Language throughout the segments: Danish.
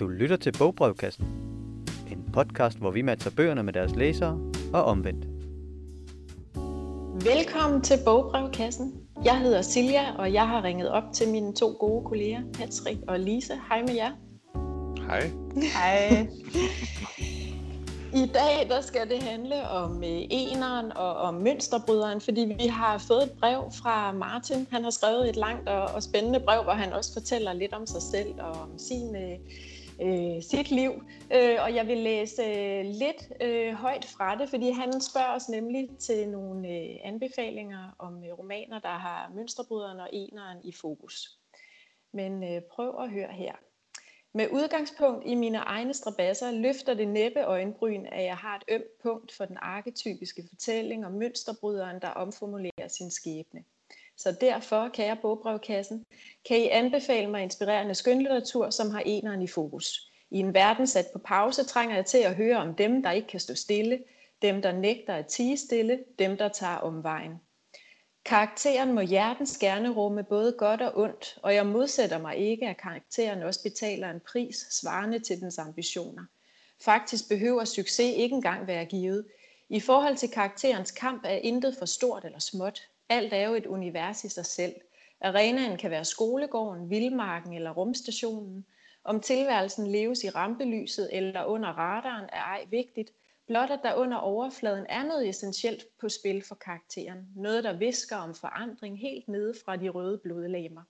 Du lytter til Bogbrevkassen. En podcast, hvor vi matcher bøgerne med deres læsere og omvendt. Velkommen til Bogbrevkassen. Jeg hedder Silja, og jeg har ringet op til mine to gode kolleger, Patrick og Lise. Hej med jer. Hej. Hej. I dag der skal det handle om øh, eneren og om mønsterbryderen, fordi vi har fået et brev fra Martin. Han har skrevet et langt og, og spændende brev, hvor han også fortæller lidt om sig selv og om sin, øh, sit liv. Øh, og jeg vil læse øh, lidt øh, højt fra det, fordi han spørger os nemlig til nogle øh, anbefalinger om øh, romaner, der har mønsterbryderen og eneren i fokus. Men øh, prøv at høre her. Med udgangspunkt i mine egne strabasser løfter det næppe øjenbryn, at jeg har et ømt punkt for den arketypiske fortælling om mønsterbryderen, der omformulerer sin skæbne. Så derfor, kære bogbrevkassen, kan I anbefale mig inspirerende skønlitteratur, som har eneren i fokus. I en verden sat på pause trænger jeg til at høre om dem, der ikke kan stå stille, dem, der nægter at tige stille, dem, der tager omvejen. Karakteren må hjertens gerne rumme både godt og ondt, og jeg modsætter mig ikke, at karakteren også betaler en pris svarende til dens ambitioner. Faktisk behøver succes ikke engang være givet. I forhold til karakterens kamp er intet for stort eller småt. Alt er jo et univers i sig selv. Arenaen kan være skolegården, vildmarken eller rumstationen. Om tilværelsen leves i rampelyset eller under radaren er ej vigtigt, Blot at der under overfladen er noget essentielt på spil for karakteren. Noget, der visker om forandring helt nede fra de røde blodlegemer.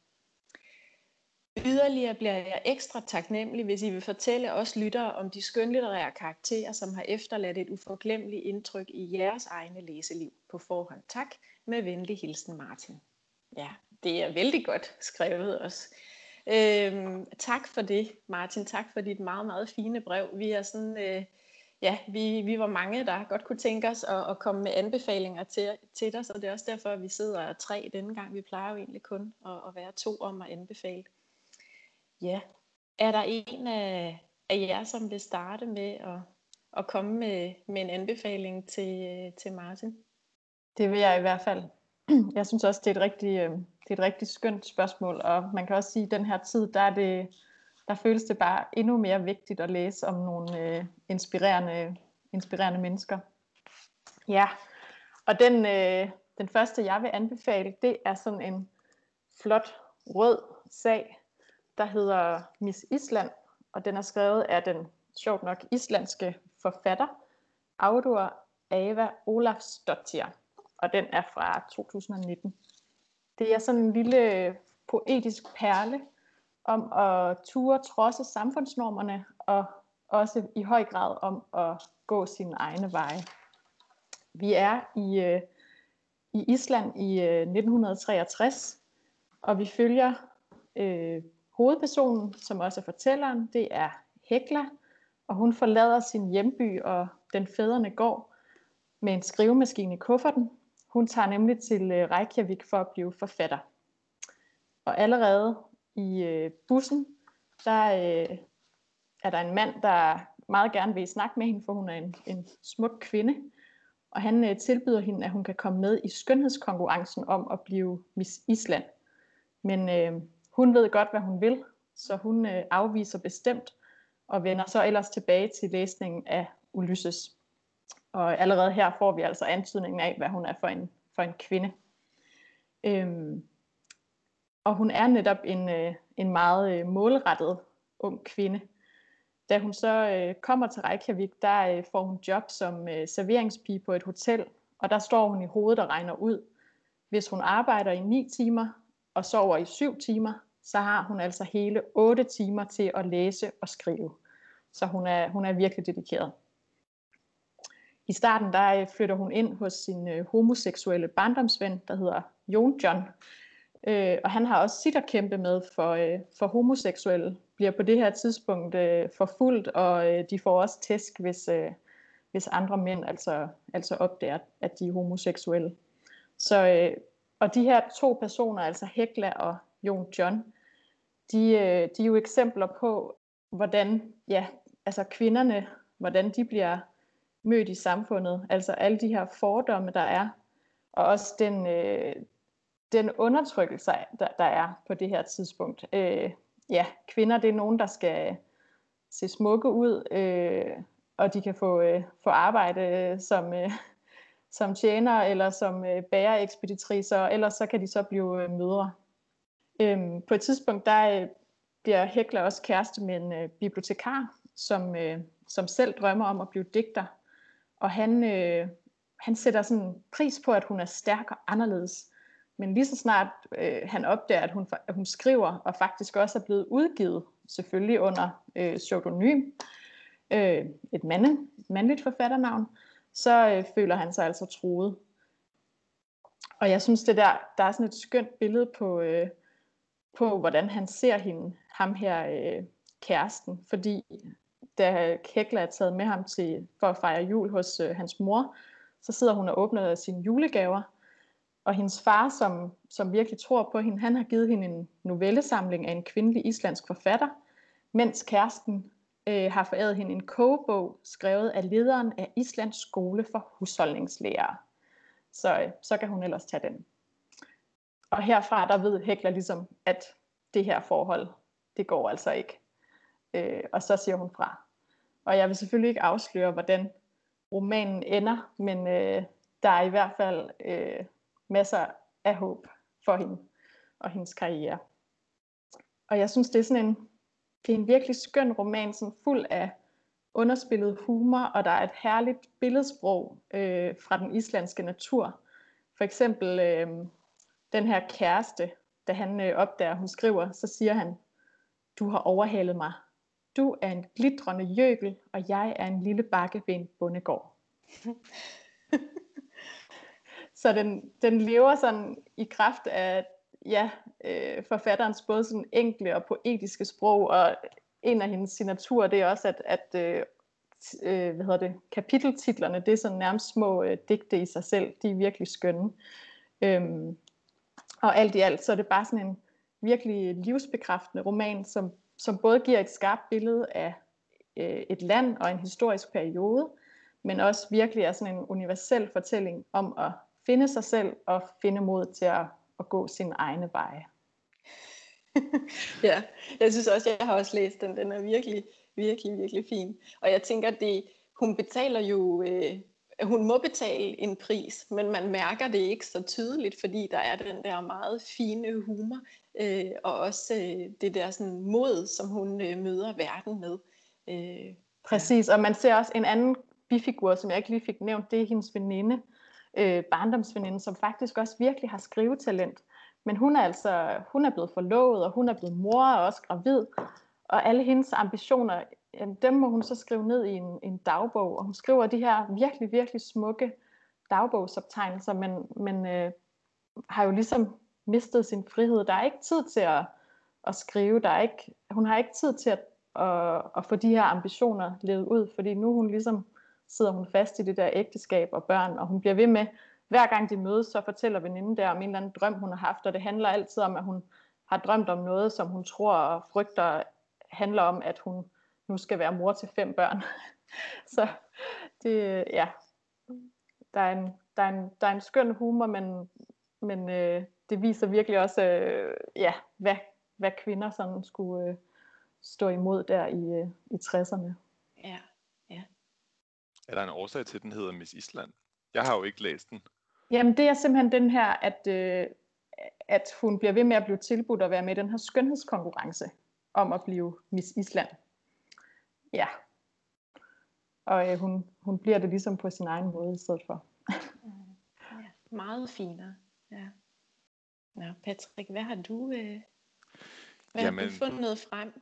Yderligere bliver jeg ekstra taknemmelig, hvis I vil fortælle os lyttere om de skønlitterære karakterer, som har efterladt et uforglemmeligt indtryk i jeres egne læseliv på forhånd. Tak. Med venlig hilsen, Martin. Ja, det er vældig godt skrevet også. Øhm, tak for det, Martin. Tak for dit meget, meget fine brev. Vi er sådan... Øh, ja, vi, vi var mange, der godt kunne tænke os at, at komme med anbefalinger til, til dig, så det er også derfor, at vi sidder tre denne gang. Vi plejer jo egentlig kun at, at være to om at anbefale. Ja, er der en af, af jer, som vil starte med at, at komme med, med en anbefaling til, til Martin? Det vil jeg i hvert fald. Jeg synes også, det er et rigtig, øh, det er et rigtig skønt spørgsmål, og man kan også sige, at den her tid, der er det der føles det bare endnu mere vigtigt at læse om nogle øh, inspirerende, inspirerende mennesker. Ja, og den, øh, den første, jeg vil anbefale, det er sådan en flot rød sag, der hedder Miss Island, og den er skrevet af den sjovt nok islandske forfatter, Audur Ava Olafsdottir, og den er fra 2019. Det er sådan en lille poetisk perle, om at ture trodse samfundsnormerne, og også i høj grad om at gå sine egne veje. Vi er i, øh, i Island i øh, 1963, og vi følger øh, hovedpersonen, som også er fortælleren, det er Hekla, og hun forlader sin hjemby og den fædrene går med en skrivemaskine i kufferten. Hun tager nemlig til øh, Reykjavik for at blive forfatter. Og allerede i øh, bussen, der øh, er der en mand, der meget gerne vil snakke med hende, for hun er en, en smuk kvinde. Og han tilbyder hende, at hun kan komme med i skønhedskonkurrencen om at blive Miss Island. Men øh, hun ved godt, hvad hun vil, så hun øh, afviser bestemt og vender så ellers tilbage til læsningen af Ulysses. Og allerede her får vi altså antydningen af, hvad hun er for en, for en kvinde. Øhm, og hun er netop en, øh, en meget øh, målrettet ung kvinde. Da hun så øh, kommer til Reykjavik, der øh, får hun job som øh, serveringspige på et hotel, og der står hun i hovedet og regner ud. Hvis hun arbejder i 9 timer og sover i 7 timer, så har hun altså hele 8 timer til at læse og skrive. Så hun er, hun er virkelig dedikeret. I starten der øh, flytter hun ind hos sin øh, homoseksuelle barndomsven, der hedder Jon John, Øh, og han har også sit at kæmpe med for, øh, for homoseksuelle, bliver på det her tidspunkt øh, forfulgt, og øh, de får også tæsk, hvis, øh, hvis andre mænd altså, altså opdager, at de er homoseksuelle. Så, øh, og de her to personer, altså Hekla og Jon John, de, øh, de er jo eksempler på, hvordan ja, altså kvinderne, hvordan de bliver mødt i samfundet. Altså alle de her fordomme, der er, og også den, øh, den undertrykkelse, der, der er på det her tidspunkt. Øh, ja, kvinder det er nogen, der skal, se smukke ud, øh, og de kan få, øh, få arbejde øh, som, øh, som tjener eller som øh, bæreekspeditriser, og ellers så kan de så blive øh, mødre. Øhm, på et tidspunkt, der øh, bliver Hekla også kæreste med en øh, bibliotekar, som, øh, som selv drømmer om at blive digter. Og han, øh, han sætter sådan pris på, at hun er stærk og anderledes. Men lige så snart øh, han opdager, at hun, at hun skriver, og faktisk også er blevet udgivet, selvfølgelig under øh, pseudonym, øh, et, mande, et mandligt forfatternavn, så øh, føler han sig altså truet. Og jeg synes, det der, der er sådan et skønt billede på, øh, på hvordan han ser hende, ham her øh, kæresten, fordi da Kekla er taget med ham til for at fejre jul hos øh, hans mor, så sidder hun og åbner sine julegaver, og hendes far, som, som virkelig tror på hende, han har givet hende en novellesamling af en kvindelig islandsk forfatter, mens kæresten øh, har foræret hende en kogebog, skrevet af lederen af Islands skole for husholdningslærere. Så, øh, så kan hun ellers tage den. Og herfra, der ved Hekla ligesom, at det her forhold, det går altså ikke. Øh, og så siger hun fra. Og jeg vil selvfølgelig ikke afsløre, hvordan romanen ender, men øh, der er i hvert fald øh, masser af håb for hende og hendes karriere. Og jeg synes, det er sådan en, det er en virkelig skøn roman, sådan fuld af underspillet humor, og der er et herligt billedsprog øh, fra den islandske natur. For eksempel øh, den her kæreste, da han øh, opdager, hun skriver, så siger han, du har overhalet mig. Du er en glitrende jøgel, og jeg er en lille bakke ved en bondegård. så den, den lever sådan i kraft af ja, øh, forfatterens både sådan enkle og poetiske sprog, og en af hendes signaturer, det er også, at, at øh, øh, hvad hedder det, kapiteltitlerne, det er sådan nærmest små øh, digte i sig selv. De er virkelig skønne. Øhm, og alt i alt, så er det bare sådan en virkelig livsbekræftende roman, som, som både giver et skarpt billede af øh, et land og en historisk periode, men også virkelig er sådan en universel fortælling om at finde sig selv og finde mod til at, at gå sin egne veje. ja, jeg synes også, jeg har også læst den. Den er virkelig, virkelig, virkelig fin. Og jeg tænker, det, hun betaler jo, øh, hun må betale en pris, men man mærker det ikke så tydeligt, fordi der er den der meget fine humor, øh, og også øh, det der sådan mod, som hun øh, møder verden med. Øh, Præcis, og man ser også en anden bifigur, som jeg ikke lige fik nævnt, det er hendes veninde, øh, barndomsveninde, som faktisk også virkelig har skrivetalent. Men hun er altså hun er blevet forlovet, og hun er blevet mor og også gravid. Og alle hendes ambitioner, dem må hun så skrive ned i en, en dagbog. Og hun skriver de her virkelig, virkelig smukke dagbogsoptegnelser, men, men øh, har jo ligesom mistet sin frihed. Der er ikke tid til at, at skrive. Der er ikke, hun har ikke tid til at, at, at få de her ambitioner levet ud, fordi nu hun ligesom sidder hun fast i det der ægteskab og børn, og hun bliver ved med, hver gang de mødes, så fortæller veninden der om en eller anden drøm, hun har haft, og det handler altid om, at hun har drømt om noget, som hun tror og frygter handler om, at hun nu skal være mor til fem børn. så det, ja, der er en, der er en, der er en skøn humor, men, men øh, det viser virkelig også, øh, ja, hvad, hvad kvinder sådan skulle øh, stå imod der i, øh, i 60'erne. Ja. Er der en årsag til, at den hedder Miss Island? Jeg har jo ikke læst den. Jamen det er simpelthen den her, at, øh, at hun bliver ved med at blive tilbudt at være med i den her skønhedskonkurrence om at blive Miss Island. Ja. Og øh, hun, hun bliver det ligesom på sin egen måde i stedet for. ja, meget finere. Ja. Nå, Patrick, hvad har du, øh, hvad Jamen, har du fundet frem?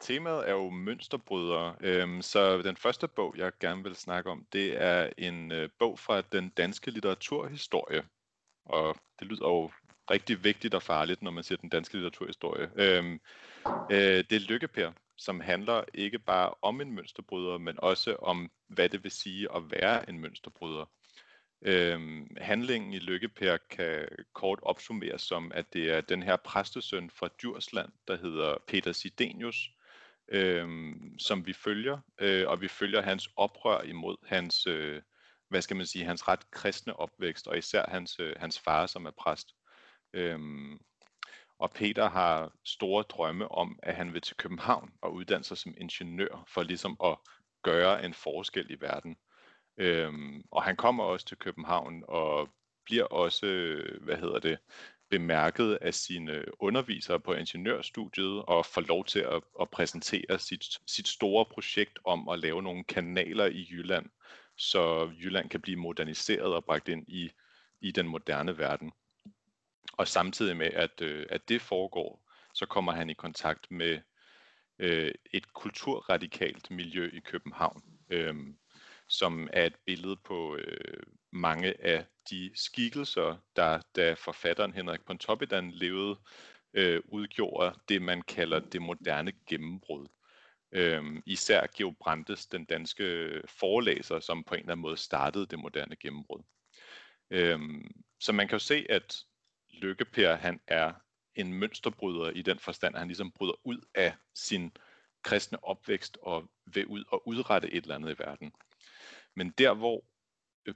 Temaet er jo mønsterbrydere, øhm, så den første bog, jeg gerne vil snakke om, det er en øh, bog fra den danske litteraturhistorie. Og det lyder jo rigtig vigtigt og farligt, når man siger den danske litteraturhistorie. Øhm, øh, det er Lykkepær, som handler ikke bare om en mønsterbryder, men også om, hvad det vil sige at være en mønsterbryder. Øhm, handlingen i Lykkepær kan kort opsummeres som, at det er den her præstesøn fra Djursland, der hedder Peter Sidenius, øhm, som vi følger, øh, og vi følger hans oprør imod hans, øh, hvad skal man sige, hans ret kristne opvækst, og især hans, øh, hans far, som er præst. Øhm, og Peter har store drømme om, at han vil til København og uddanne sig som ingeniør, for ligesom at gøre en forskel i verden. Øhm, og han kommer også til København og bliver også, hvad hedder det, bemærket af sine undervisere på ingeniørstudiet og får lov til at, at præsentere sit, sit store projekt om at lave nogle kanaler i Jylland, så Jylland kan blive moderniseret og bragt ind i, i den moderne verden. Og samtidig med, at, øh, at det foregår, så kommer han i kontakt med øh, et kulturradikalt miljø i København, øh, som er et billede på øh, mange af de skikkelser, der da forfatteren Henrik Pontoppidan levede, øh, udgjorde det, man kalder det moderne gennembrud. Øhm, især Georg Brandes, den danske forelæser, som på en eller anden måde startede det moderne gennembrud. Øhm, så man kan jo se, at Lykkeper, han er en mønsterbryder i den forstand, at han ligesom bryder ud af sin kristne opvækst og vil ud og udrette et eller andet i verden. Men der, hvor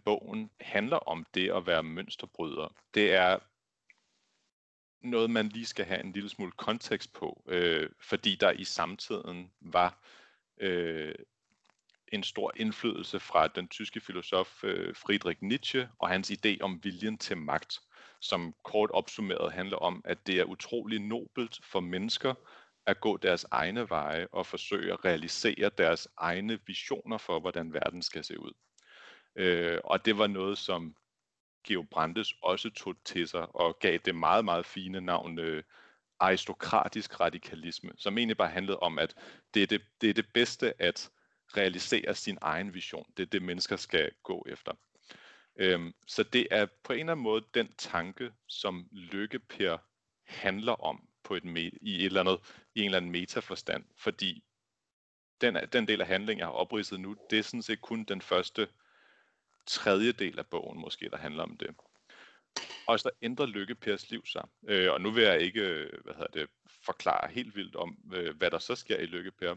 bogen handler om det at være mønsterbryder, det er noget, man lige skal have en lille smule kontekst på, øh, fordi der i samtiden var øh, en stor indflydelse fra den tyske filosof øh, Friedrich Nietzsche og hans idé om viljen til magt som kort opsummeret handler om, at det er utrolig nobelt for mennesker at gå deres egne veje og forsøge at realisere deres egne visioner for, hvordan verden skal se ud. Øh, og det var noget, som Georg Brandes også tog til sig og gav det meget, meget fine navn øh, aristokratisk radikalisme, som egentlig bare handlede om, at det er det, det er det bedste at realisere sin egen vision. Det er det, mennesker skal gå efter. Øhm, så det er på en eller anden måde den tanke, som lykkeper handler om på et me- i, et eller andet, i en eller anden metaforstand, fordi den, den del af handlingen, jeg har opridset nu, det er sådan set kun den første tredjedel af bogen måske, der handler om det. Og så ændrer Lykke Pers liv sig. Øh, og nu vil jeg ikke øh, hvad hedder det, forklare helt vildt om, øh, hvad der så sker i Lykke Per.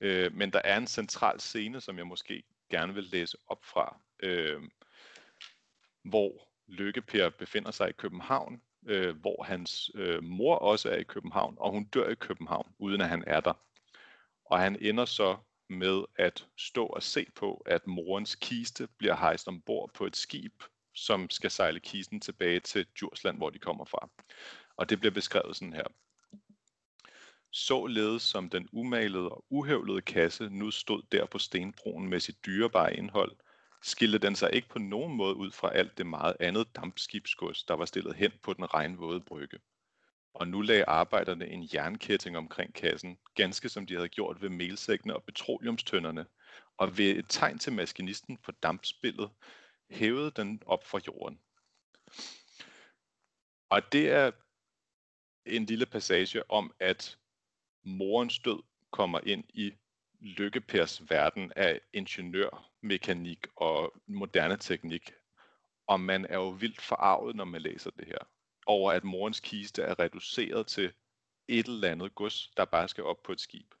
Øh, men der er en central scene, som jeg måske gerne vil læse op fra. Øh, hvor Lykke Per befinder sig i København, øh, hvor hans øh, mor også er i København, og hun dør i København, uden at han er der. Og han ender så med at stå og se på, at morens kiste bliver hejst ombord på et skib, som skal sejle kisten tilbage til Djursland, hvor de kommer fra. Og det bliver beskrevet sådan her. Således som den umalede og uhævlede kasse nu stod der på stenbroen med sit dyrebare indhold, skilte den sig ikke på nogen måde ud fra alt det meget andet dampskibsgods, der var stillet hen på den regnvåde brygge. Og nu lagde arbejderne en jernkætting omkring kassen, ganske som de havde gjort ved melsækkene og petroleumstønderne, og ved et tegn til maskinisten på dampspillet, hævede den op fra jorden. Og det er en lille passage om, at morens død kommer ind i Lykkepers verden af ingeniør, mekanik og moderne teknik. Og man er jo vildt forarvet, når man læser det her, over at morens kiste er reduceret til et eller andet gods, der bare skal op på et skib.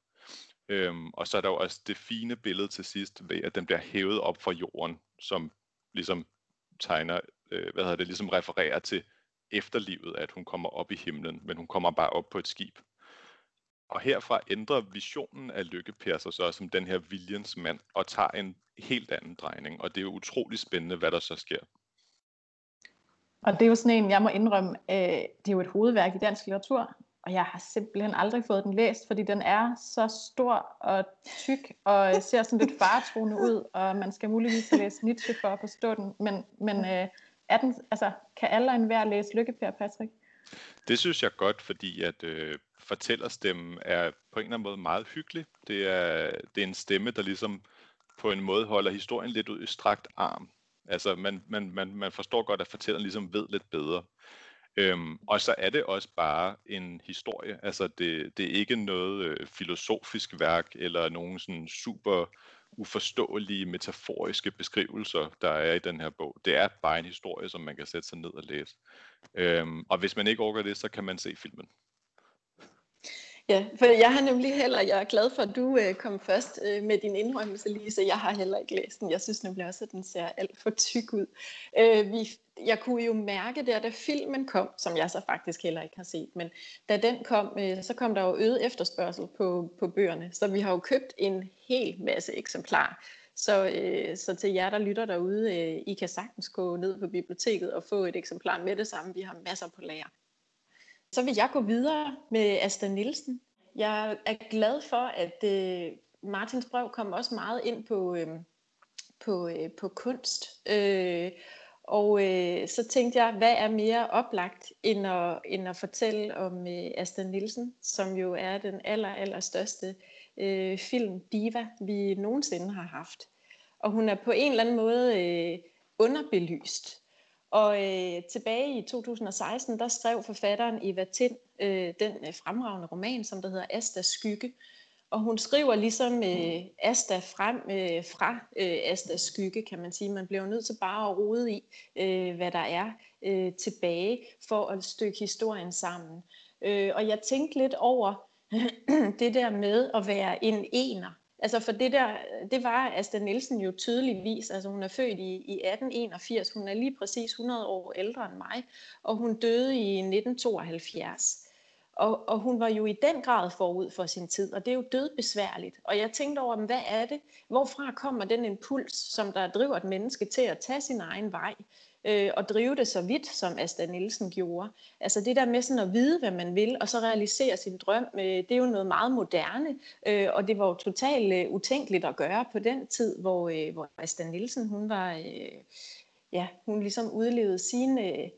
Øhm, og så er der jo også det fine billede til sidst ved, at den bliver hævet op fra jorden, som ligesom tegner, øh, hvad hedder det, ligesom refererer til efterlivet, at hun kommer op i himlen, men hun kommer bare op på et skib. Og herfra ændrer visionen af Lykke sig så som den her viljens mand, og tager en helt anden drejning. Og det er jo utrolig spændende, hvad der så sker. Og det er jo sådan en, jeg må indrømme, øh, det er jo et hovedværk i dansk litteratur, og jeg har simpelthen aldrig fået den læst, fordi den er så stor og tyk, og ser sådan lidt faretroende ud, og man skal muligvis læse Nietzsche for at forstå den. Men, men øh, er den, altså, kan alle en hver læse Per, Patrick? Det synes jeg godt, fordi at øh, fortællerstemme er på en eller anden måde meget hyggelig. Det er, det er en stemme, der ligesom på en måde holder historien lidt ud i strakt arm. Altså man, man, man, man forstår godt, at fortælleren ligesom ved lidt bedre. Øhm, og så er det også bare en historie. Altså det, det er ikke noget øh, filosofisk værk eller nogen sådan super uforståelige metaforiske beskrivelser, der er i den her bog. Det er bare en historie, som man kan sætte sig ned og læse. Øhm, og hvis man ikke orker det, så kan man se filmen. Ja, for jeg har nemlig heller, jeg er glad for, at du øh, kom først øh, med din indrømmelse, Lise. Jeg har heller ikke læst den. Jeg synes nemlig også, at den ser alt for tyk ud. Øh, vi, jeg kunne jo mærke der, da filmen kom, som jeg så faktisk heller ikke har set, men da den kom, øh, så kom der jo øget efterspørgsel på, på bøgerne. Så vi har jo købt en hel masse eksemplarer. Så, øh, så til jer, der lytter derude, øh, I kan sagtens gå ned på biblioteket og få et eksemplar med det samme. Vi har masser på lager. Så vil jeg gå videre med Asta Nielsen. Jeg er glad for, at øh, Martins brev kom også meget ind på, øh, på, øh, på kunst. Øh, og øh, så tænkte jeg, hvad er mere oplagt end at, end at fortælle om øh, Asta Nielsen, som jo er den aller, aller største øh, film diva, vi nogensinde har haft. Og hun er på en eller anden måde øh, underbelyst. Og øh, tilbage i 2016, der skrev forfatteren Eva Tind øh, den øh, fremragende roman, som der hedder Astas skygge. Og hun skriver ligesom øh, Asta frem øh, fra øh, Astas skygge, kan man sige. Man bliver nødt til bare at rode i, øh, hvad der er øh, tilbage, for at stykke historien sammen. Øh, og jeg tænkte lidt over det der med at være en ener. Altså for det der, det var Asta Nielsen jo tydeligvis, altså hun er født i, i 1881, hun er lige præcis 100 år ældre end mig, og hun døde i 1972. Og, og hun var jo i den grad forud for sin tid, og det er jo dødbesværligt. Og jeg tænkte over, hvad er det? Hvorfra kommer den impuls, som der driver et menneske til at tage sin egen vej? Øh, og drive det så vidt, som Asta Nielsen gjorde. Altså det der med sådan at vide, hvad man vil, og så realisere sin drøm, øh, det er jo noget meget moderne, øh, og det var jo totalt øh, utænkeligt at gøre på den tid, hvor, øh, hvor Asta Nielsen, hun var, øh, ja, hun ligesom udlevede sin, øh,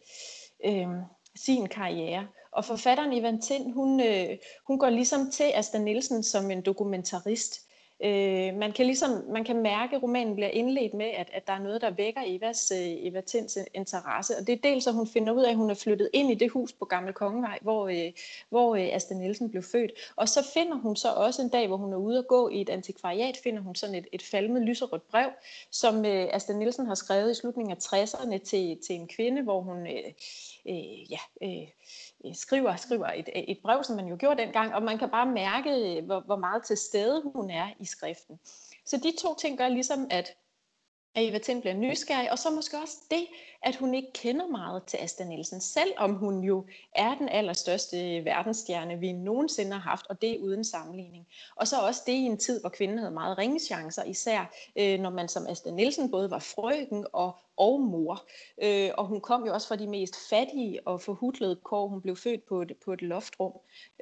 øh, sin karriere. Og forfatteren Ivan Tind, hun, øh, hun går ligesom til Asta Nielsen som en dokumentarist. Øh, man, kan ligesom, man kan mærke, at romanen bliver indledt med, at, at der er noget, der vækker Evas, øh, Eva Tins interesse. Og det er dels, at hun finder ud af, at hun er flyttet ind i det hus på Gamle Kongevej, hvor, øh, hvor øh, Asta Nielsen blev født. Og så finder hun så også en dag, hvor hun er ude at gå i et antikvariat, finder hun sådan et, et falmet lyserødt brev, som øh, Asta Nielsen har skrevet i slutningen af 60'erne til, til en kvinde, hvor hun øh, øh, ja, Øh, Øh, skriver, skriver et, et brev, som man jo gjorde dengang, og man kan bare mærke, øh, hvor, hvor meget til stede hun er i skriften. Så de to ting gør ligesom, at at Eva Tind bliver nysgerrig, og så måske også det, at hun ikke kender meget til Asta Nielsen, selvom hun jo er den allerstørste verdensstjerne, vi nogensinde har haft, og det er uden sammenligning. Og så også det i en tid, hvor kvinden havde meget ringe chancer, især øh, når man som Asta Nielsen både var frøken og og mor. Øh, og hun kom jo også fra de mest fattige og forhudlede kår. Hun blev født på et, på et loftrum.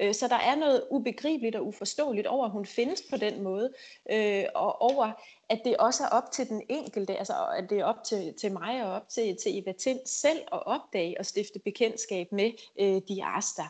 Øh, så der er noget ubegribeligt og uforståeligt over, at hun findes på den måde. Øh, og over, at det også er op til den enkelte, altså at det er op til, til mig og op til, til Eva Tind selv at opdage og stifte bekendtskab med øh, de Asta.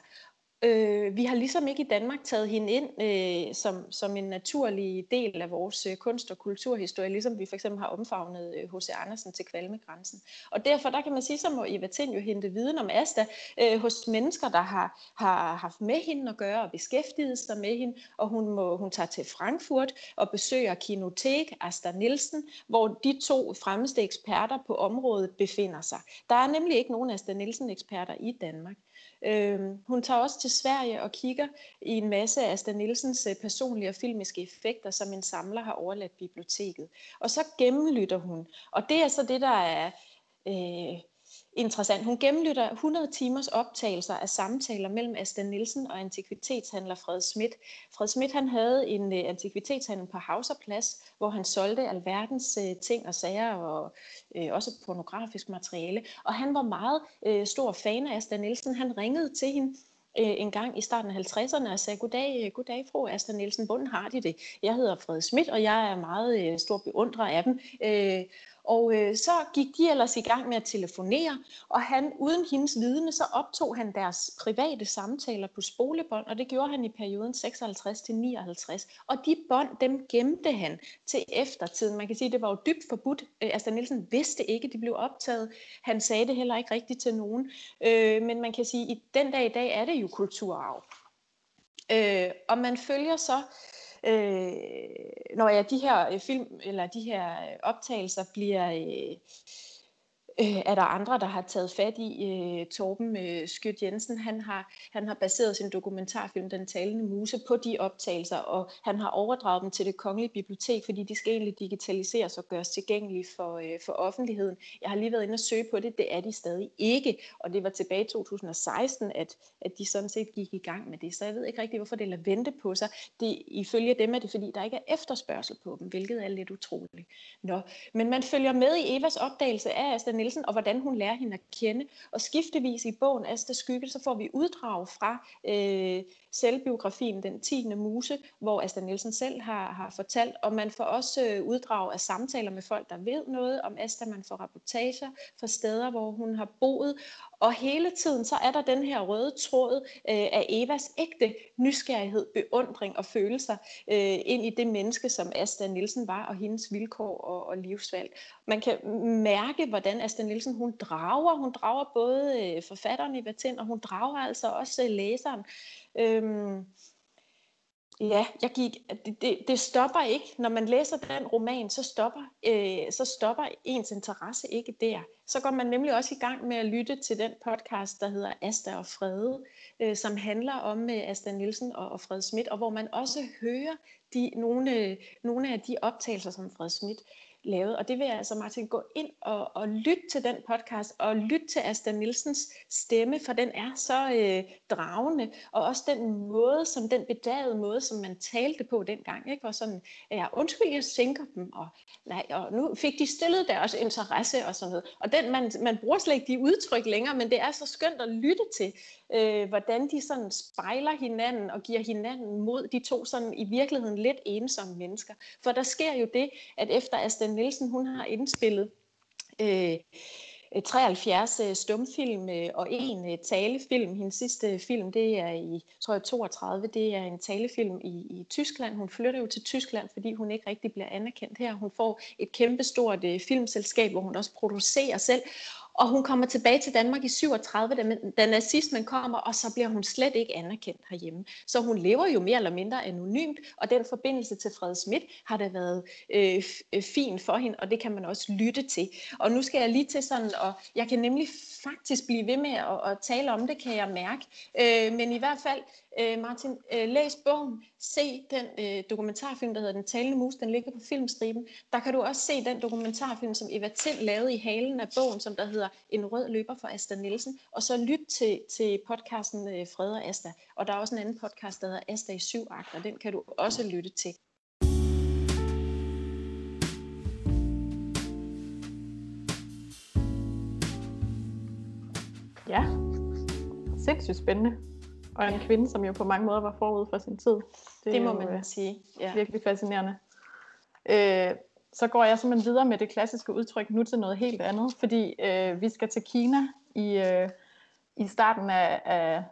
Øh, vi har ligesom ikke i Danmark taget hende ind øh, som, som en naturlig del af vores øh, kunst- og kulturhistorie, ligesom vi for eksempel har omfavnet H.C. Øh, Andersen til Kvalmegrænsen. Og derfor, der kan man sige, så må Eva Tind jo hente viden om Asta øh, hos mennesker, der har, har haft med hende at gøre og beskæftiget sig med hende, og hun, må, hun tager til Frankfurt og besøger Kinotek, Asta Nielsen, hvor de to fremmeste eksperter på området befinder sig. Der er nemlig ikke nogen Asta Nielsen-eksperter i Danmark. Øh, hun tager også til Sverige og kigger i en masse af Asta Nielsens øh, personlige og filmiske effekter, som en samler har overladt biblioteket. Og så gennemlytter hun. Og det er så det, der er... Øh, interessant. Hun gennemlytter 100 timers optagelser af samtaler mellem Asta Nielsen og antikvitetshandler Fred Schmidt. Fred Schmidt han havde en uh, antikvitetshandel på Hauserplads, hvor han solgte alverdens uh, ting og sager og uh, også pornografisk materiale. Og han var meget uh, stor fan af Asta Nielsen. Han ringede til hende en gang i starten af 50'erne og sagde, goddag, goddag fru Asta Nielsen, hvordan har de det? Jeg hedder Fred Schmidt, og jeg er meget stor beundrer af dem. Øh, og øh, så gik de ellers i gang med at telefonere, og han uden hendes vidne, så optog han deres private samtaler på spolebånd, og det gjorde han i perioden 56 til 59. Og de bånd, dem gemte han til eftertiden. Man kan sige, det var jo dybt forbudt. Øh, Asta Nielsen vidste ikke, at de blev optaget. Han sagde det heller ikke rigtigt til nogen. Øh, men man kan sige, at i den dag i dag er det jo kulturarv. Øh, og man følger så øh, når ja, de her øh, film eller de her øh, optagelser bliver øh, øh, er der andre, der har taget fat i. Øh, Torben øh, Skjødt Jensen, han har, han har baseret sin dokumentarfilm Den talende muse på de optagelser, og han har overdraget dem til det kongelige bibliotek, fordi de skal egentlig digitaliseres og gøres tilgængelige for, øh, for offentligheden. Jeg har lige været inde og søge på det, det er de stadig ikke, og det var tilbage i 2016, at, at de sådan set gik i gang med det, så jeg ved ikke rigtig, hvorfor det lader vente på sig. Det, ifølge dem er det, fordi der ikke er efterspørgsel på dem, hvilket er lidt utroligt. Nå, men man følger med i Evas opdagelse af Asta Nielsen, og hvordan hun lærer hende at kende. Og skiftevis i bogen Asta Skygge, så får vi uddrag fra øh, selvbiografien Den 10. Muse, hvor Asta Nielsen selv har, har fortalt, og man får også øh, uddrag af samtaler med folk, der ved noget om Asta. Man får rapportager fra steder, hvor hun har boet, og hele tiden så er der den her røde tråd øh, af Evas ægte nysgerrighed, beundring og følelser øh, ind i det menneske, som Asta Nielsen var, og hendes vilkår og, og livsvalg. Man kan mærke, hvordan Asta Nielsen hun drager. Hun drager både øh, forfatteren i Vatin, og hun drager altså også øh, læseren. Øhm, Ja, jeg gik, det, det, det stopper ikke. Når man læser den roman, så stopper, øh, så stopper ens interesse ikke der. Så går man nemlig også i gang med at lytte til den podcast, der hedder Asta og Frede, øh, som handler om øh, Asta Nielsen og, og Fred Schmidt, og hvor man også hører de, nogle, øh, nogle af de optagelser, som Fred Schmidt lavet. Og det vil jeg altså, Martin, gå ind og, og lytte til den podcast, og lytte til Asta Nielsens stemme, for den er så øh, dragende, og også den måde, som den bedagede måde, som man talte på dengang, ikke? var sådan, ja, undskyld, jeg sænker dem, og, nej, og nu fik de stillet deres interesse og sådan noget. Og den, man, man bruger slet ikke de udtryk længere, men det er så skønt at lytte til, øh, hvordan de sådan spejler hinanden og giver hinanden mod de to sådan i virkeligheden lidt ensomme mennesker. For der sker jo det, at efter Asta Nielsen hun har indspillet øh, 73 øh, stumfilm øh, og en øh, talefilm. Hendes sidste film, det er i tror jeg, 32, det er en talefilm i, i Tyskland. Hun flytter jo til Tyskland, fordi hun ikke rigtig bliver anerkendt her. Hun får et kæmpestort filmselskab, hvor hun også producerer selv. Og hun kommer tilbage til Danmark i 37, da, da nazismen kommer, og så bliver hun slet ikke anerkendt herhjemme. Så hun lever jo mere eller mindre anonymt, og den forbindelse til Fred Schmidt har da været øh, øh, fin for hende, og det kan man også lytte til. Og nu skal jeg lige til sådan, og jeg kan nemlig faktisk blive ved med at, at tale om det, kan jeg mærke. Øh, men i hvert fald, øh, Martin, øh, læs bogen, se den øh, dokumentarfilm, der hedder Den talende mus, den ligger på filmstriben. Der kan du også se den dokumentarfilm, som Eva Tind lavede i halen af bogen, som der hedder En rød løber for Asta Nielsen. Og så lyt til, til podcasten øh, Fred og Asta. Og der er også en anden podcast, der hedder Asta i syv akter. Den kan du også lytte til. Ja, sindssygt spændende. Og en kvinde, som jo på mange måder var forud for sin tid. Det, det må jo, man øh, sige. Ja. Virkelig fascinerende. Øh, så går jeg simpelthen videre med det klassiske udtryk nu til noget helt andet, fordi øh, vi skal til Kina i, øh, i starten af, af,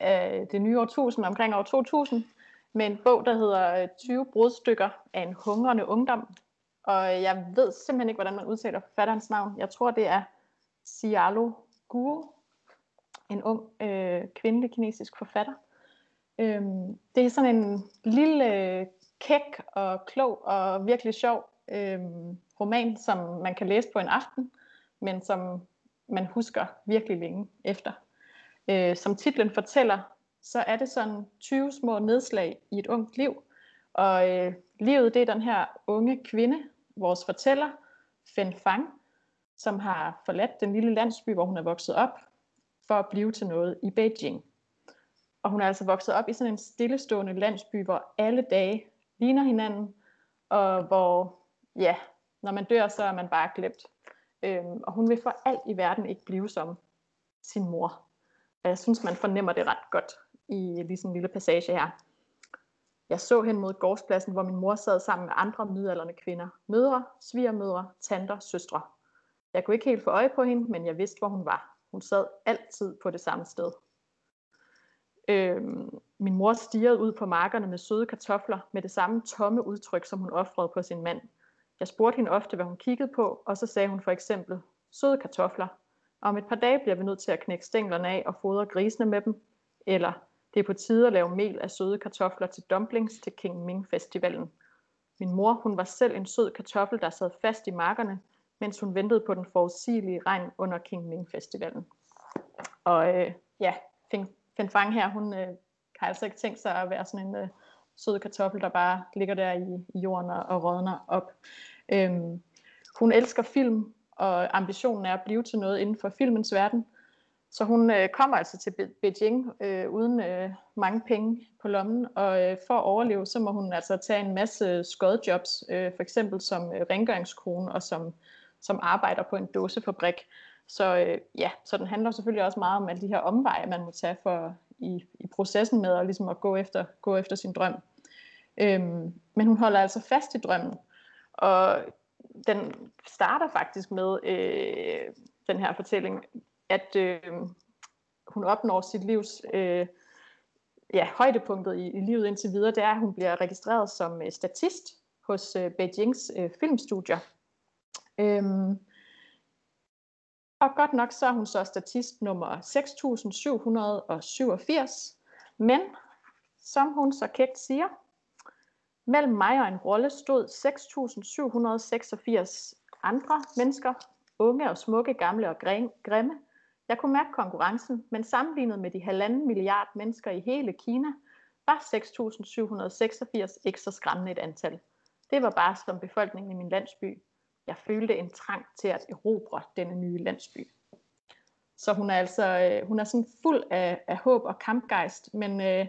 af det nye årtusind, omkring år 2000, med en bog, der hedder 20 øh, brudstykker af en hungrende ungdom. Og jeg ved simpelthen ikke, hvordan man udtaler forfatterens navn. Jeg tror, det er Xialo Guo, en ung øh, kvindelig kinesisk forfatter. Øhm, det er sådan en lille øh, kæk og klog og virkelig sjov øhm, roman, som man kan læse på en aften, men som man husker virkelig længe efter. Øh, som titlen fortæller, så er det sådan 20 små nedslag i et ungt liv. Og øh, livet det er den her unge kvinde, vores fortæller, Fen Fang, som har forladt den lille landsby, hvor hun er vokset op, for at blive til noget i Beijing. Og hun er altså vokset op i sådan en stillestående landsby, hvor alle dage ligner hinanden, og hvor, ja, når man dør, så er man bare glemt. Øhm, og hun vil for alt i verden ikke blive som sin mor. Og jeg synes, man fornemmer det ret godt i lige sådan en lille passage her. Jeg så hen mod gårdspladsen, hvor min mor sad sammen med andre midalderne kvinder. Mødre, svigermødre, tanter, søstre. Jeg kunne ikke helt få øje på hende, men jeg vidste, hvor hun var. Hun sad altid på det samme sted. Øhm, min mor stirrede ud på markerne med søde kartofler med det samme tomme udtryk, som hun offrede på sin mand. Jeg spurgte hende ofte, hvad hun kiggede på, og så sagde hun for eksempel, søde kartofler. Og om et par dage bliver vi nødt til at knække stænglerne af og fodre grisene med dem. Eller det er på tide at lave mel af søde kartofler til dumplings til King Ming Festivalen. Min mor, hun var selv en sød kartoffel, der sad fast i markerne, mens hun ventede på den forudsigelige regn under King Ming Festivalen. Og øh, ja, Fin Fang her, hun øh, har altså ikke tænkt sig at være sådan en øh, sød kartoffel, der bare ligger der i, i jorden og, og rådner op. Øhm, hun elsker film, og ambitionen er at blive til noget inden for filmens verden. Så hun øh, kommer altså til Be- Beijing øh, uden øh, mange penge på lommen, og øh, for at overleve, så må hun altså tage en masse skodjobs, øh, for eksempel som øh, rengøringskone og som, som arbejder på en dåsefabrik. Så øh, ja, så den handler selvfølgelig også meget om alle de her omveje, man må tage for i, i processen med at, ligesom at gå, efter, gå efter sin drøm. Øhm, men hun holder altså fast i drømmen, og den starter faktisk med øh, den her fortælling, at øh, hun opnår sit livs øh, ja, højdepunktet i, i livet indtil videre, det er, at hun bliver registreret som øh, statist hos øh, Beijings øh, filmstudier. Øhm, og godt nok så er hun så statist nummer 6787, men som hun så kægt siger, mellem mig og en rolle stod 6786 andre mennesker, unge og smukke, gamle og grimme. Jeg kunne mærke konkurrencen, men sammenlignet med de halvanden milliard mennesker i hele Kina, var 6786 ikke så skræmmende et antal. Det var bare som befolkningen i min landsby. Jeg følte en trang til at erobre denne nye landsby. Så hun er altså øh, hun er sådan fuld af, af håb og kampgejst, men, øh,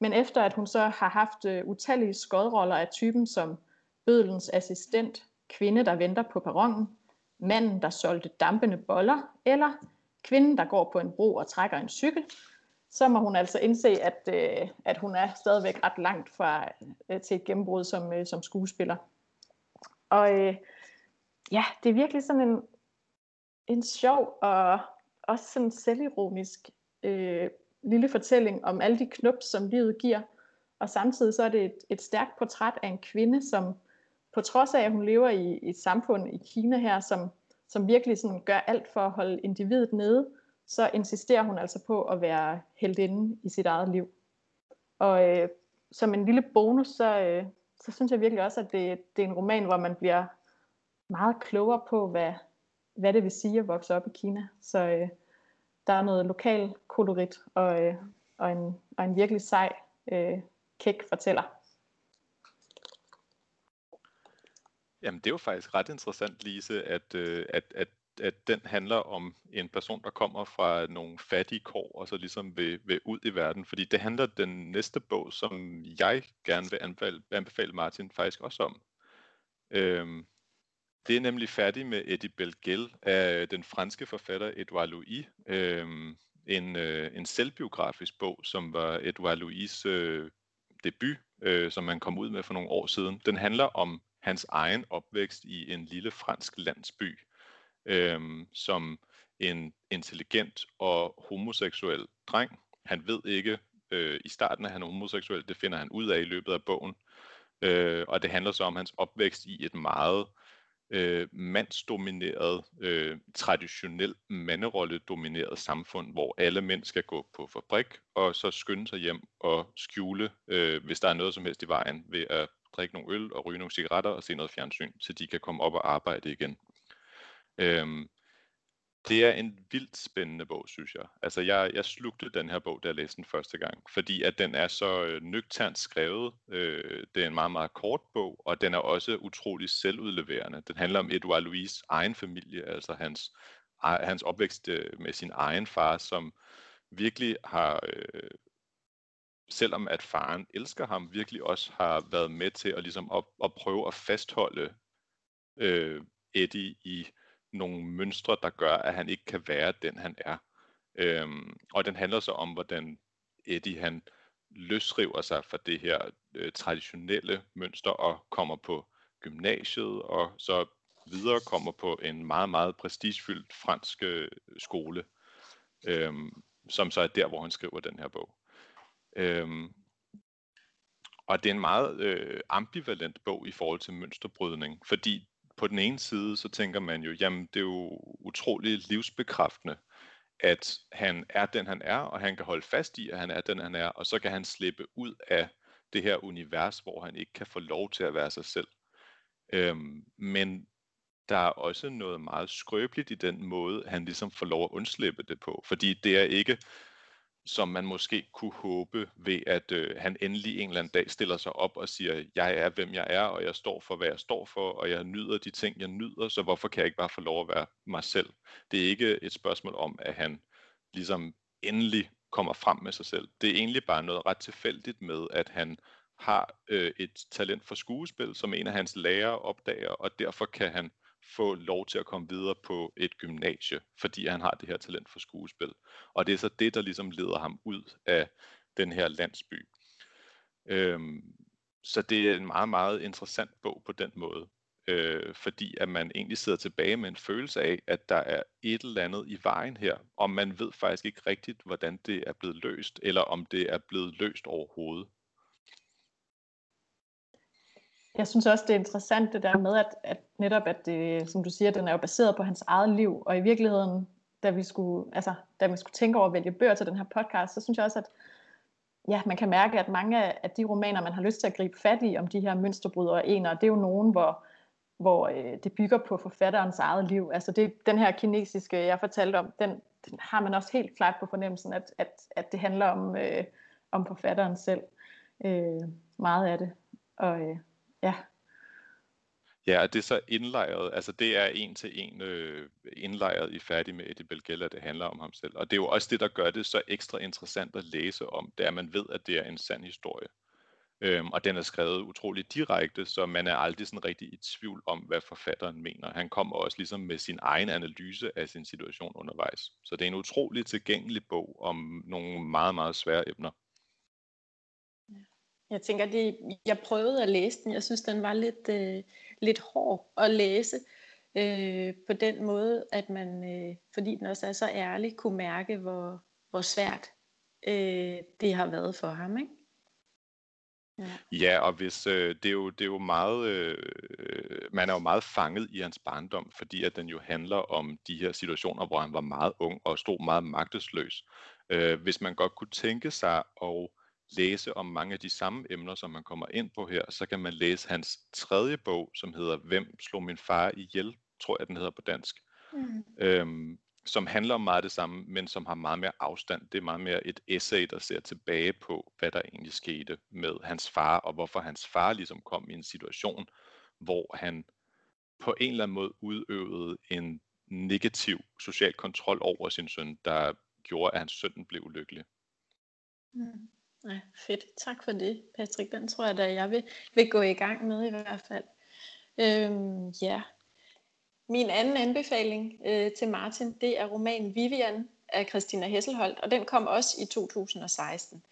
men efter at hun så har haft øh, utallige skodroller af typen som bødelens assistent, kvinde, der venter på perronen, manden, der solgte dampende boller, eller kvinden, der går på en bro og trækker en cykel, så må hun altså indse, at, øh, at hun er stadigvæk ret langt fra øh, til et gennembrud som, øh, som skuespiller. Og øh, ja, det er virkelig sådan en, en sjov og også sådan selvironisk øh, lille fortælling om alle de knups, som livet giver. Og samtidig så er det et, et stærkt portræt af en kvinde, som på trods af, at hun lever i, i et samfund i Kina her, som, som virkelig sådan gør alt for at holde individet nede, så insisterer hun altså på at være heldinde i sit eget liv. Og øh, som en lille bonus, så, øh, så synes jeg virkelig også, at det, det er en roman, hvor man bliver meget klogere på, hvad, hvad det vil sige at vokse op i Kina. Så øh, der er noget lokal kolorit og, øh, og, en, og en virkelig sej øh, kæk fortæller. Jamen det er jo faktisk ret interessant, Lise, at, øh, at, at, at den handler om en person, der kommer fra nogle fattige kår, og så ligesom vil, vil ud i verden. Fordi det handler den næste bog, som jeg gerne vil anbefale, anbefale Martin faktisk også om. Øhm, det er nemlig færdig med Eddie Belgel af øh, den franske forfatter Edouard Louis. Øh, en, øh, en selvbiografisk bog, som var Edouard Louis' øh, debut, øh, som man kom ud med for nogle år siden. Den handler om hans egen opvækst i en lille fransk landsby, øh, som en intelligent og homoseksuel dreng. Han ved ikke øh, i starten, at han er homoseksuel. Det finder han ud af i løbet af bogen. Øh, og det handler så om hans opvækst i et meget øh, øh, mandsdomineret, øh, traditionelt manderolle-domineret samfund, hvor alle mænd skal gå på fabrik, og så skynde sig hjem og skjule, øh, hvis der er noget som helst i vejen, ved at drikke nogle øl og ryge nogle cigaretter og se noget fjernsyn, så de kan komme op og arbejde igen. Øhm, det er en vildt spændende bog, synes jeg. Altså, jeg, jeg slugte den her bog, da jeg læste den første gang, fordi at den er så øh, nøgternt skrevet. Øh, det er en meget, meget kort bog, og den er også utrolig selvudleverende. Den handler om Edouard Louis' egen familie, altså hans, hans opvækst øh, med sin egen far, som virkelig har, øh, selvom at faren elsker ham, virkelig også har været med til at, ligesom at, at prøve at fastholde øh, Eddie i nogle mønstre, der gør, at han ikke kan være den, han er. Øhm, og den handler så om, hvordan Eddie han løsriver sig fra det her øh, traditionelle mønster og kommer på gymnasiet og så videre kommer på en meget, meget prestigefyldt fransk øh, skole, øhm, som så er der, hvor han skriver den her bog. Øhm, og det er en meget øh, ambivalent bog i forhold til mønsterbrydning, fordi på den ene side, så tænker man jo, jamen det er jo utroligt livsbekræftende, at han er den, han er, og han kan holde fast i, at han er den, han er, og så kan han slippe ud af det her univers, hvor han ikke kan få lov til at være sig selv. Øhm, men der er også noget meget skrøbeligt i den måde, han ligesom får lov at undslippe det på. Fordi det er ikke, som man måske kunne håbe ved, at øh, han endelig en eller anden dag stiller sig op og siger, jeg er, hvem jeg er, og jeg står for, hvad jeg står for, og jeg nyder de ting, jeg nyder, så hvorfor kan jeg ikke bare få lov at være mig selv? Det er ikke et spørgsmål om, at han ligesom endelig kommer frem med sig selv. Det er egentlig bare noget ret tilfældigt med, at han har øh, et talent for skuespil, som en af hans lærere opdager, og derfor kan han få lov til at komme videre på et gymnasie, fordi han har det her talent for skuespil. Og det er så det, der ligesom leder ham ud af den her landsby. Øhm, så det er en meget, meget interessant bog på den måde. Øh, fordi at man egentlig sidder tilbage med en følelse af, at der er et eller andet i vejen her, og man ved faktisk ikke rigtigt, hvordan det er blevet løst, eller om det er blevet løst overhovedet. Jeg synes også, det er interessant det der med, at, at netop, at det, som du siger, den er jo baseret på hans eget liv, og i virkeligheden, da vi skulle, altså, da vi skulle tænke over at vælge bøger til den her podcast, så synes jeg også, at ja, man kan mærke, at mange af de romaner, man har lyst til at gribe fat i, om de her mønsterbrydere ener, det er jo nogen, hvor, hvor øh, det bygger på forfatterens eget liv. Altså det, den her kinesiske, jeg fortalte om, den, den har man også helt klart på fornemmelsen, at, at, at det handler om, øh, om forfatteren selv. Øh, meget af det. Og, øh, Ja. Ja, og det er så indlejret, altså det er en til en øh, indlejret i Færdig med Eddie Belgella, det handler om ham selv. Og det er jo også det, der gør det så ekstra interessant at læse om, det er, at man ved, at det er en sand historie. Øhm, og den er skrevet utrolig direkte, så man er aldrig sådan rigtig i tvivl om, hvad forfatteren mener. Han kommer også ligesom med sin egen analyse af sin situation undervejs. Så det er en utrolig tilgængelig bog om nogle meget, meget svære emner. Jeg tænker, det, jeg prøvede at læse den. Jeg synes, den var lidt, øh, lidt hård at læse. Øh, på den måde, at man, øh, fordi den også er så ærlig, kunne mærke, hvor, hvor svært øh, det har været for ham. Ikke? Ja. ja, og hvis øh, det er jo det er jo meget øh, man er jo meget fanget i hans barndom, fordi at den jo handler om de her situationer, hvor han var meget ung og stod meget magtesløs. Øh, hvis man godt kunne tænke sig at læse om mange af de samme emner, som man kommer ind på her, så kan man læse hans tredje bog, som hedder Hvem slog min far ihjel, tror jeg den hedder på dansk, mm. øhm, som handler om meget det samme, men som har meget mere afstand. Det er meget mere et essay, der ser tilbage på, hvad der egentlig skete med hans far, og hvorfor hans far ligesom kom i en situation, hvor han på en eller anden måde udøvede en negativ social kontrol over sin søn, der gjorde, at hans søn blev ulykkelig. Mm. Ja, fedt. Tak for det, Patrick. Den tror jeg da, jeg vil, vil gå i gang med i hvert fald. Øhm, ja. Min anden anbefaling øh, til Martin, det er romanen Vivian af Christina Hesselholdt, og den kom også i 2016.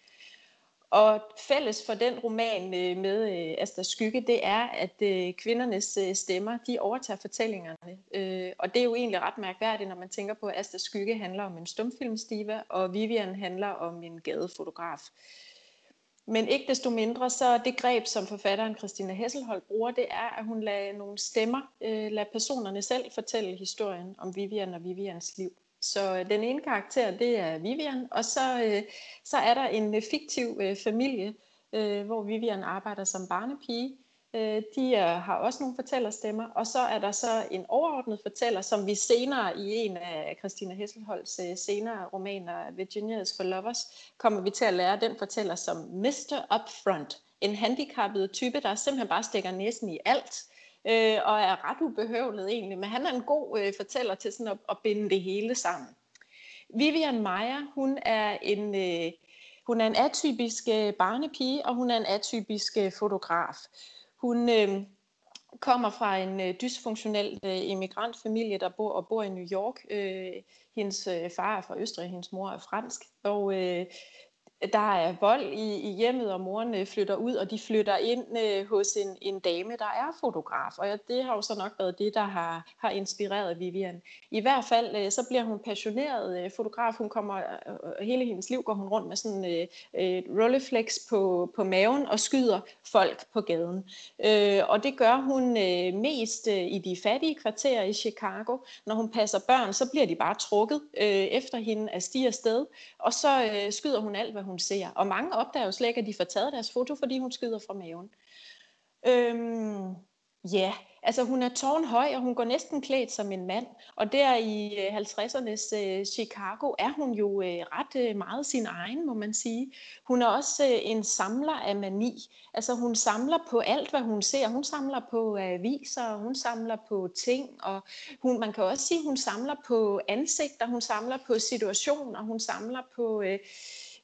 Og fælles for den roman øh, med øh, Asta Skygge, det er, at øh, kvindernes stemmer, de overtager fortællingerne. Og det er jo egentlig ret mærkværdigt, når man tænker på, at Asta Skygge handler om en stumfilmstiva, og Vivian handler om en gadefotograf. Men ikke desto mindre, så det greb, som forfatteren Christina Hesselholdt bruger, det er, at hun lader nogle stemmer, lade personerne selv fortælle historien om Vivian og Vivians liv. Så øh, den ene karakter, det er Vivian, og så, øh, så er der en øh, fiktiv øh, familie, øh, hvor Vivian arbejder som barnepige. Øh, de er, har også nogle fortællerstemmer, og så er der så en overordnet fortæller, som vi senere i en af Christina Hesselholds øh, senere romaner, Virginia's for Lovers, kommer vi til at lære den fortæller som Mr. Upfront. En handicappet type, der simpelthen bare stikker næsen i alt øh, og er ret ubehøvlet egentlig, men han er en god øh, fortæller til sådan at, at binde det hele sammen. Vivian Meyer, hun er en, øh, hun er en atypisk øh, barnepige, og hun er en atypisk øh, fotograf. Hun øh, kommer fra en øh, dysfunktionel øh, immigrantfamilie, der bor og bor i New York. Øh, hendes øh, far er fra Østrig, hendes mor er fransk, og øh, der er vold i, i hjemmet, og moren øh, flytter ud, og de flytter ind øh, hos en, en dame, der er fotograf. Og ja, det har jo så nok været det, der har, har inspireret Vivian. I hvert fald, øh, så bliver hun passioneret øh, fotograf. Hun kommer, øh, øh hele hendes liv går hun rundt med sådan øh, øh et rolleflex på, på maven og skyder folk på gaden. Øh, og det gør hun øh, mest øh, i de fattige kvarterer i Chicago. Når hun passer børn, så bliver de bare trukket øh, efter hende af stiger sted, og så øh, skyder hun alt, hvad hun hun ser. Og mange opdager jo slet ikke, at de får taget deres foto, fordi hun skyder fra maven. Øhm, ja, Altså hun er tårnhøj, og hun går næsten klædt som en mand. Og der i øh, 50'ernes øh, Chicago er hun jo øh, ret øh, meget sin egen, må man sige. Hun er også øh, en samler af mani. Altså hun samler på alt, hvad hun ser. Hun samler på aviser, hun samler på ting, og hun, man kan også sige, hun samler på ansigter, hun samler på situationer, hun samler på... Øh,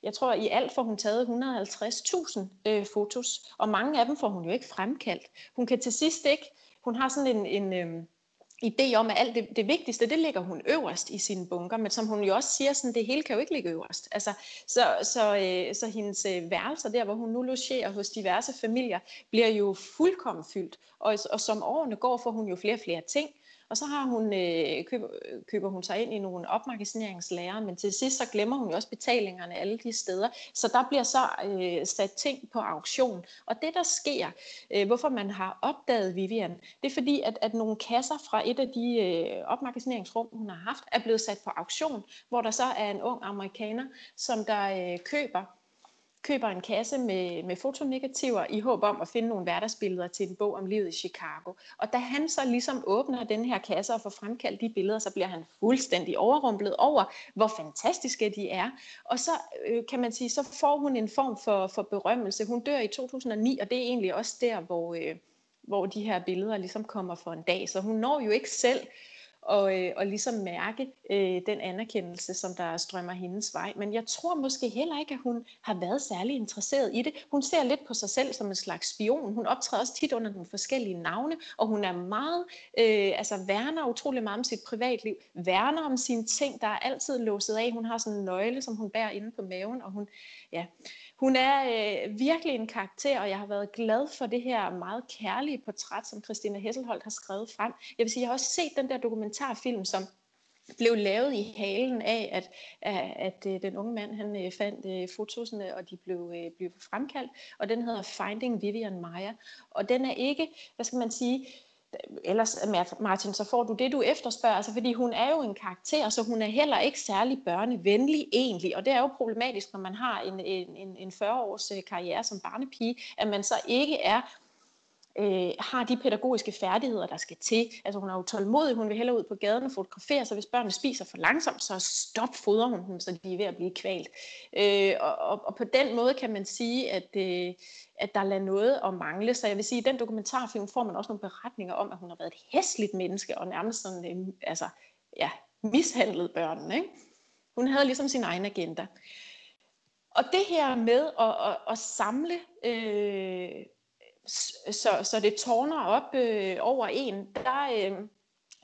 jeg tror, i alt får hun taget 150.000 øh, fotos, og mange af dem får hun jo ikke fremkaldt. Hun kan til sidst ikke, hun har sådan en, en øh, idé om, at alt det, det vigtigste, det ligger hun øverst i sine bunker, men som hun jo også siger, sådan, det hele kan jo ikke ligge øverst. Altså, så, så, øh, så hendes øh, værelser der, hvor hun nu logerer hos diverse familier, bliver jo fuldkommen fyldt, og, og som årene går, får hun jo flere og flere ting, og så har hun, øh, køber, køber hun sig ind i nogle opmagasineringslærer, men til sidst så glemmer hun jo også betalingerne alle de steder. Så der bliver så øh, sat ting på auktion. Og det der sker, øh, hvorfor man har opdaget Vivian, det er fordi, at, at nogle kasser fra et af de øh, opmagasineringsrum, hun har haft, er blevet sat på auktion, hvor der så er en ung amerikaner, som der øh, køber køber en kasse med, med fotonegativer i håb om at finde nogle hverdagsbilleder til en bog om livet i Chicago. Og da han så ligesom åbner den her kasse og får fremkaldt de billeder, så bliver han fuldstændig overrumplet over, hvor fantastiske de er. Og så øh, kan man sige, så får hun en form for, for berømmelse. Hun dør i 2009, og det er egentlig også der, hvor, øh, hvor de her billeder ligesom kommer for en dag. Så hun når jo ikke selv og, øh, og ligesom mærke øh, den anerkendelse, som der strømmer hendes vej. Men jeg tror måske heller ikke, at hun har været særlig interesseret i det. Hun ser lidt på sig selv som en slags spion. Hun optræder også tit under nogle forskellige navne, og hun er meget, øh, altså værner utrolig meget om sit privatliv, værner om sine ting, der er altid låset af. Hun har sådan en nøgle, som hun bærer inde på maven, og hun, ja, hun er øh, virkelig en karakter, og jeg har været glad for det her meget kærlige portræt, som Christina Hesselholdt har skrevet frem. Jeg vil sige, jeg har også set den der dokumentarfilm, som blev lavet i halen af, at, at, at øh, den unge mand han øh, fandt øh, fotosene, og de blev, blev fremkaldt, og den hedder Finding Vivian Meyer. Og den er ikke, hvad skal man sige, ellers øh, Martin, så får du det, du efterspørger, altså, fordi hun er jo en karakter, så hun er heller ikke særlig børnevenlig egentlig, og det er jo problematisk, når man har en, en, en 40-års øh, karriere som barnepige, at man så ikke er øh, har de pædagogiske færdigheder, der skal til. Altså hun er jo tålmodig, hun vil hellere ud på gaden og fotografere, så hvis børnene spiser for langsomt, så stop fodrer hun dem, så de er ved at blive kvalt. Øh, og, og, og på den måde kan man sige, at, øh, at der lader noget at mangle. Så jeg vil sige, at i den dokumentarfilm får man også nogle beretninger om, at hun har været et hæsligt menneske, og nærmest sådan, øhm, altså, ja, mishandlet børnene. Ikke? Hun havde ligesom sin egen agenda. Og det her med at, at, at samle øh, så, så det tårner op øh, over en, der, øh,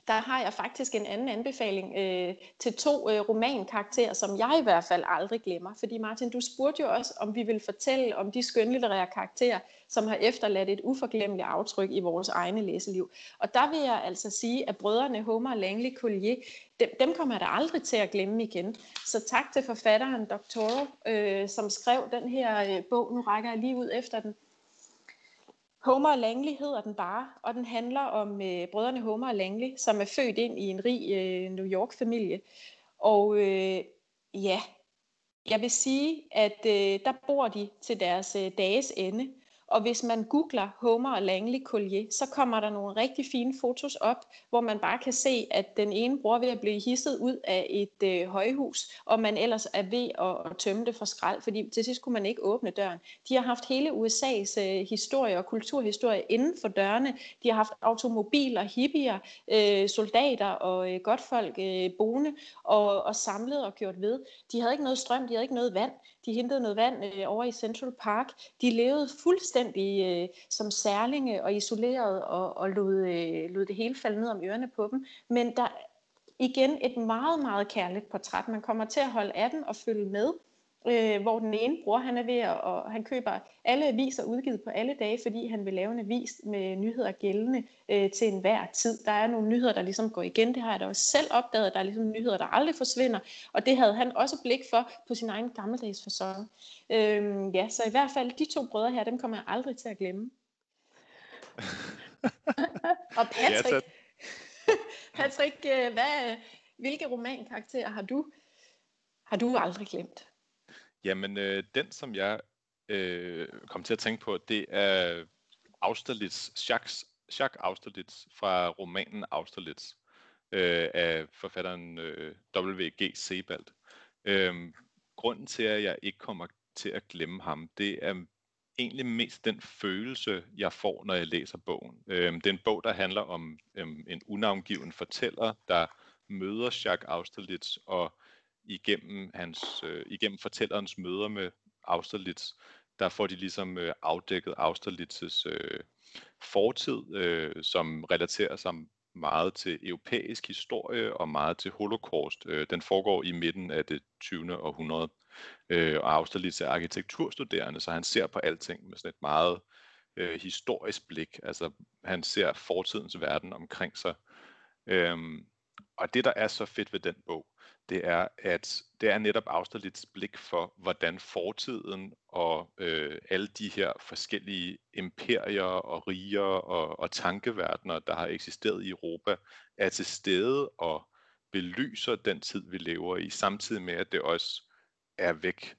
der har jeg faktisk en anden anbefaling øh, til to øh, romankarakterer, som jeg i hvert fald aldrig glemmer. Fordi Martin, du spurgte jo også, om vi vil fortælle om de skønlitterære karakterer, som har efterladt et uforglemmeligt aftryk i vores egne læseliv. Og der vil jeg altså sige, at brødrene Homer og Langley Collier, dem, dem kommer jeg da aldrig til at glemme igen. Så tak til forfatteren Dr. Øh, som skrev den her øh, bog. Nu rækker jeg lige ud efter den Homer og Langley hedder den bare, og den handler om øh, brødrene Homer og Langley, som er født ind i en rig øh, New York-familie. Og øh, ja, jeg vil sige, at øh, der bor de til deres øh, dages ende. Og hvis man googler Homer og Langley Collier, så kommer der nogle rigtig fine fotos op, hvor man bare kan se, at den ene bror ved at blive hisset ud af et øh, højhus, og man ellers er ved at, at tømme det for skrald, fordi til sidst kunne man ikke åbne døren. De har haft hele USA's øh, historie og kulturhistorie inden for dørene. De har haft automobiler, hippier, øh, soldater og øh, godtfolk øh, boende og, og samlet og gjort ved. De havde ikke noget strøm, de havde ikke noget vand. De hentede noget vand øh, over i Central Park. De levede fuldstændig øh, som særlinge og isoleret og, og lod, øh, lod det hele falde ned om ørerne på dem. Men der igen et meget, meget kærligt portræt. Man kommer til at holde af den og følge med øh, hvor den ene bror, han er ved at, og han køber alle aviser udgivet på alle dage, fordi han vil lave en avis med nyheder gældende øh, til enhver tid. Der er nogle nyheder, der ligesom går igen, det har jeg da også selv opdaget, der er ligesom nyheder, der aldrig forsvinder, og det havde han også blik for på sin egen gammeldags fasong. Øh, ja, så i hvert fald de to brødre her, dem kommer jeg aldrig til at glemme. og Patrick, Patrick, øh, hvad, hvilke romankarakterer har du, har du aldrig glemt? Jamen, øh, den som jeg øh, kom til at tænke på, det er Austerlitz Jacques Jacques Austerlitz fra romanen Austerlitz øh, af forfatteren øh, W.G. Sebald. Øh, grunden til, at jeg ikke kommer til at glemme ham, det er egentlig mest den følelse, jeg får, når jeg læser bogen. Øh, det er en bog, der handler om øh, en unavngiven fortæller, der møder Jacques Austerlitz, og igennem, hans, øh, igennem fortællerens møder med Austerlitz, der får de ligesom øh, afdækket Austerlitz's øh, fortid, øh, som relaterer sig meget til europæisk historie og meget til holocaust. Øh, den foregår i midten af det 20. århundrede, øh, og Austerlitz er arkitekturstuderende, så han ser på alting med sådan et meget øh, historisk blik. Altså han ser fortidens verden omkring sig. Øhm, og det, der er så fedt ved den bog, det er, at det er netop afstandets blik for, hvordan fortiden og øh, alle de her forskellige imperier og riger og, og tankeverdener, der har eksisteret i Europa, er til stede og belyser den tid, vi lever i, samtidig med, at det også er væk.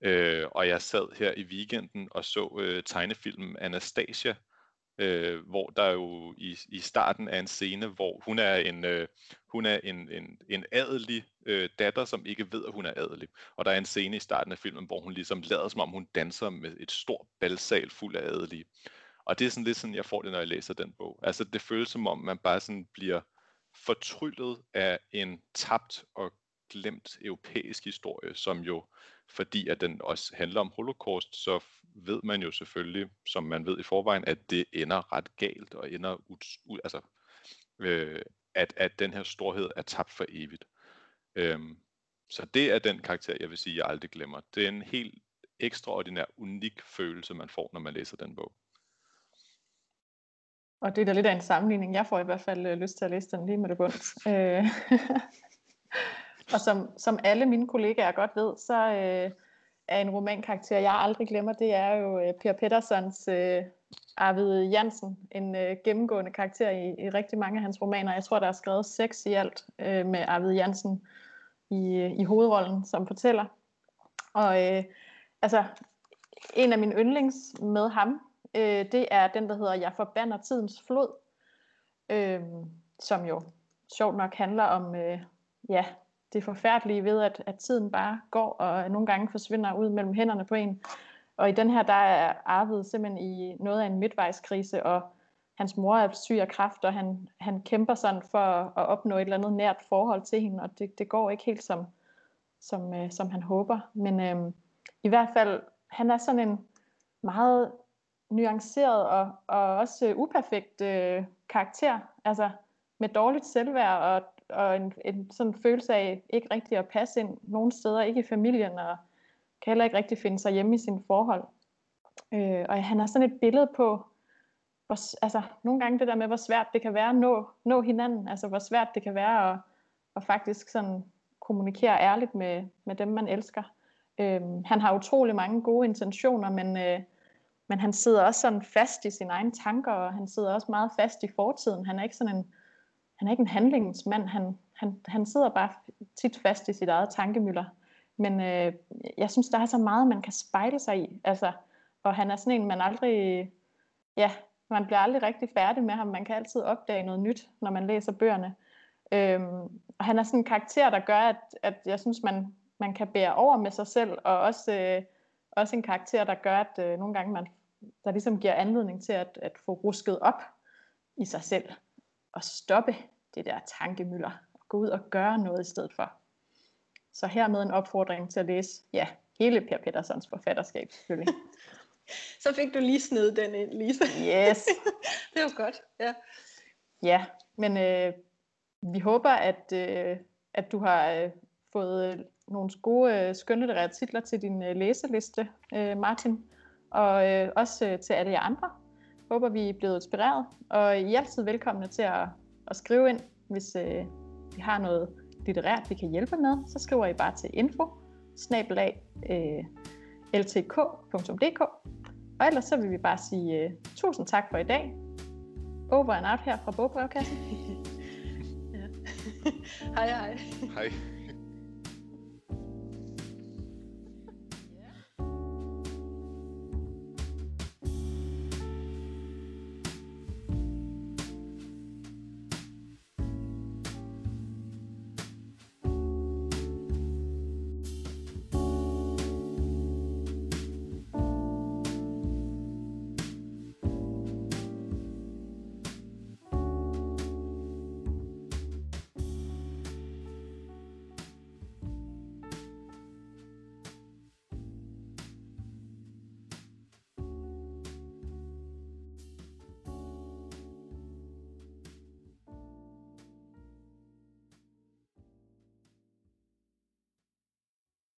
Øh, og jeg sad her i weekenden og så øh, tegnefilmen Anastasia, øh, hvor der jo i, i starten er en scene, hvor hun er en, øh, hun er en, en, en adelig øh, datter, som ikke ved, at hun er adelig. Og der er en scene i starten af filmen, hvor hun ligesom lader som om, hun danser med et stort balsal fuld af adelige. Og det er sådan lidt sådan, jeg får det, når jeg læser den bog. Altså det føles som om, man bare sådan bliver fortryllet af en tabt og glemt europæisk historie, som jo, fordi at den også handler om holocaust, så ved man jo selvfølgelig, som man ved i forvejen, at det ender ret galt, og ender ud, altså, øh, at, at den her storhed er tabt for evigt. Øhm, så det er den karakter, jeg vil sige, jeg aldrig glemmer. Det er en helt ekstraordinær, unik følelse, man får, når man læser den bog. Og det er da lidt af en sammenligning. Jeg får i hvert fald øh, lyst til at læse den lige med det bundt. Øh, Og som, som alle mine kollegaer godt ved, så øh, er en romankarakter, jeg aldrig glemmer, det er jo øh, Per Pettersons øh, Arvid Jansen, en øh, gennemgående karakter i, i rigtig mange af hans romaner. Jeg tror, der er skrevet seks i alt øh, med Arvid Jansen i, øh, i hovedrollen som fortæller. Og øh, altså, en af mine yndlings med ham, øh, det er den, der hedder Jeg forbander tidens flod, øh, som jo sjovt nok handler om øh, ja, det forfærdelige ved, at, at tiden bare går, og nogle gange forsvinder ud mellem hænderne på en. Og i den her, der er Arvid simpelthen i noget af en midtvejskrise, og hans mor er syg af kræft, og han, han kæmper sådan for at opnå et eller andet nært forhold til hende, og det, det går ikke helt som, som, øh, som han håber. Men øh, i hvert fald, han er sådan en meget nuanceret og, og også uperfekt øh, karakter, altså med dårligt selvværd og og en, en sådan følelse af ikke rigtig at passe ind nogen steder, ikke i familien, og kan heller ikke rigtig finde sig hjemme i sine forhold. Øh, og han har sådan et billede på, hvor, altså nogle gange det der med, hvor svært det kan være at nå, nå hinanden, altså hvor svært det kan være at, at faktisk sådan kommunikere ærligt med, med dem, man elsker. Øh, han har utrolig mange gode intentioner, men, øh, men han sidder også sådan fast i sine egne tanker, og han sidder også meget fast i fortiden. Han er ikke sådan en, han er ikke en handlingsmand, han, han, han sidder bare tit fast i sit eget tankemøller. Men øh, jeg synes, der er så meget, man kan spejle sig i. Altså, og han er sådan en, man aldrig, ja, man bliver aldrig rigtig færdig med ham. Man kan altid opdage noget nyt, når man læser bøgerne. Øhm, og han er sådan en karakter, der gør, at, at jeg synes, man, man kan bære over med sig selv, og også, øh, også en karakter, der gør, at øh, nogle gange man, der ligesom giver anledning til at, at få rusket op i sig selv at stoppe det der tankemøller og gå ud og gøre noget i stedet for. Så hermed en opfordring til at læse ja, hele Per Pettersons forfatterskab selvfølgelig. Så fik du lige sned den ind, Lisa. Yes. det var godt, ja. Ja, men øh, vi håber, at, øh, at du har øh, fået øh, nogle gode øh, skønlitterære titler til din øh, læseliste, øh, Martin. Og øh, også øh, til alle jer andre håber, vi er blevet inspireret, og I er altid velkomne til at, at skrive ind, hvis øh, vi har noget litterært, vi kan hjælpe med, så skriver I bare til info snabelag, øh, ltk.dk og ellers så vil vi bare sige øh, tusind tak for i dag. Over and out her fra Bogbrevkassen. ja. hej hej. Hej.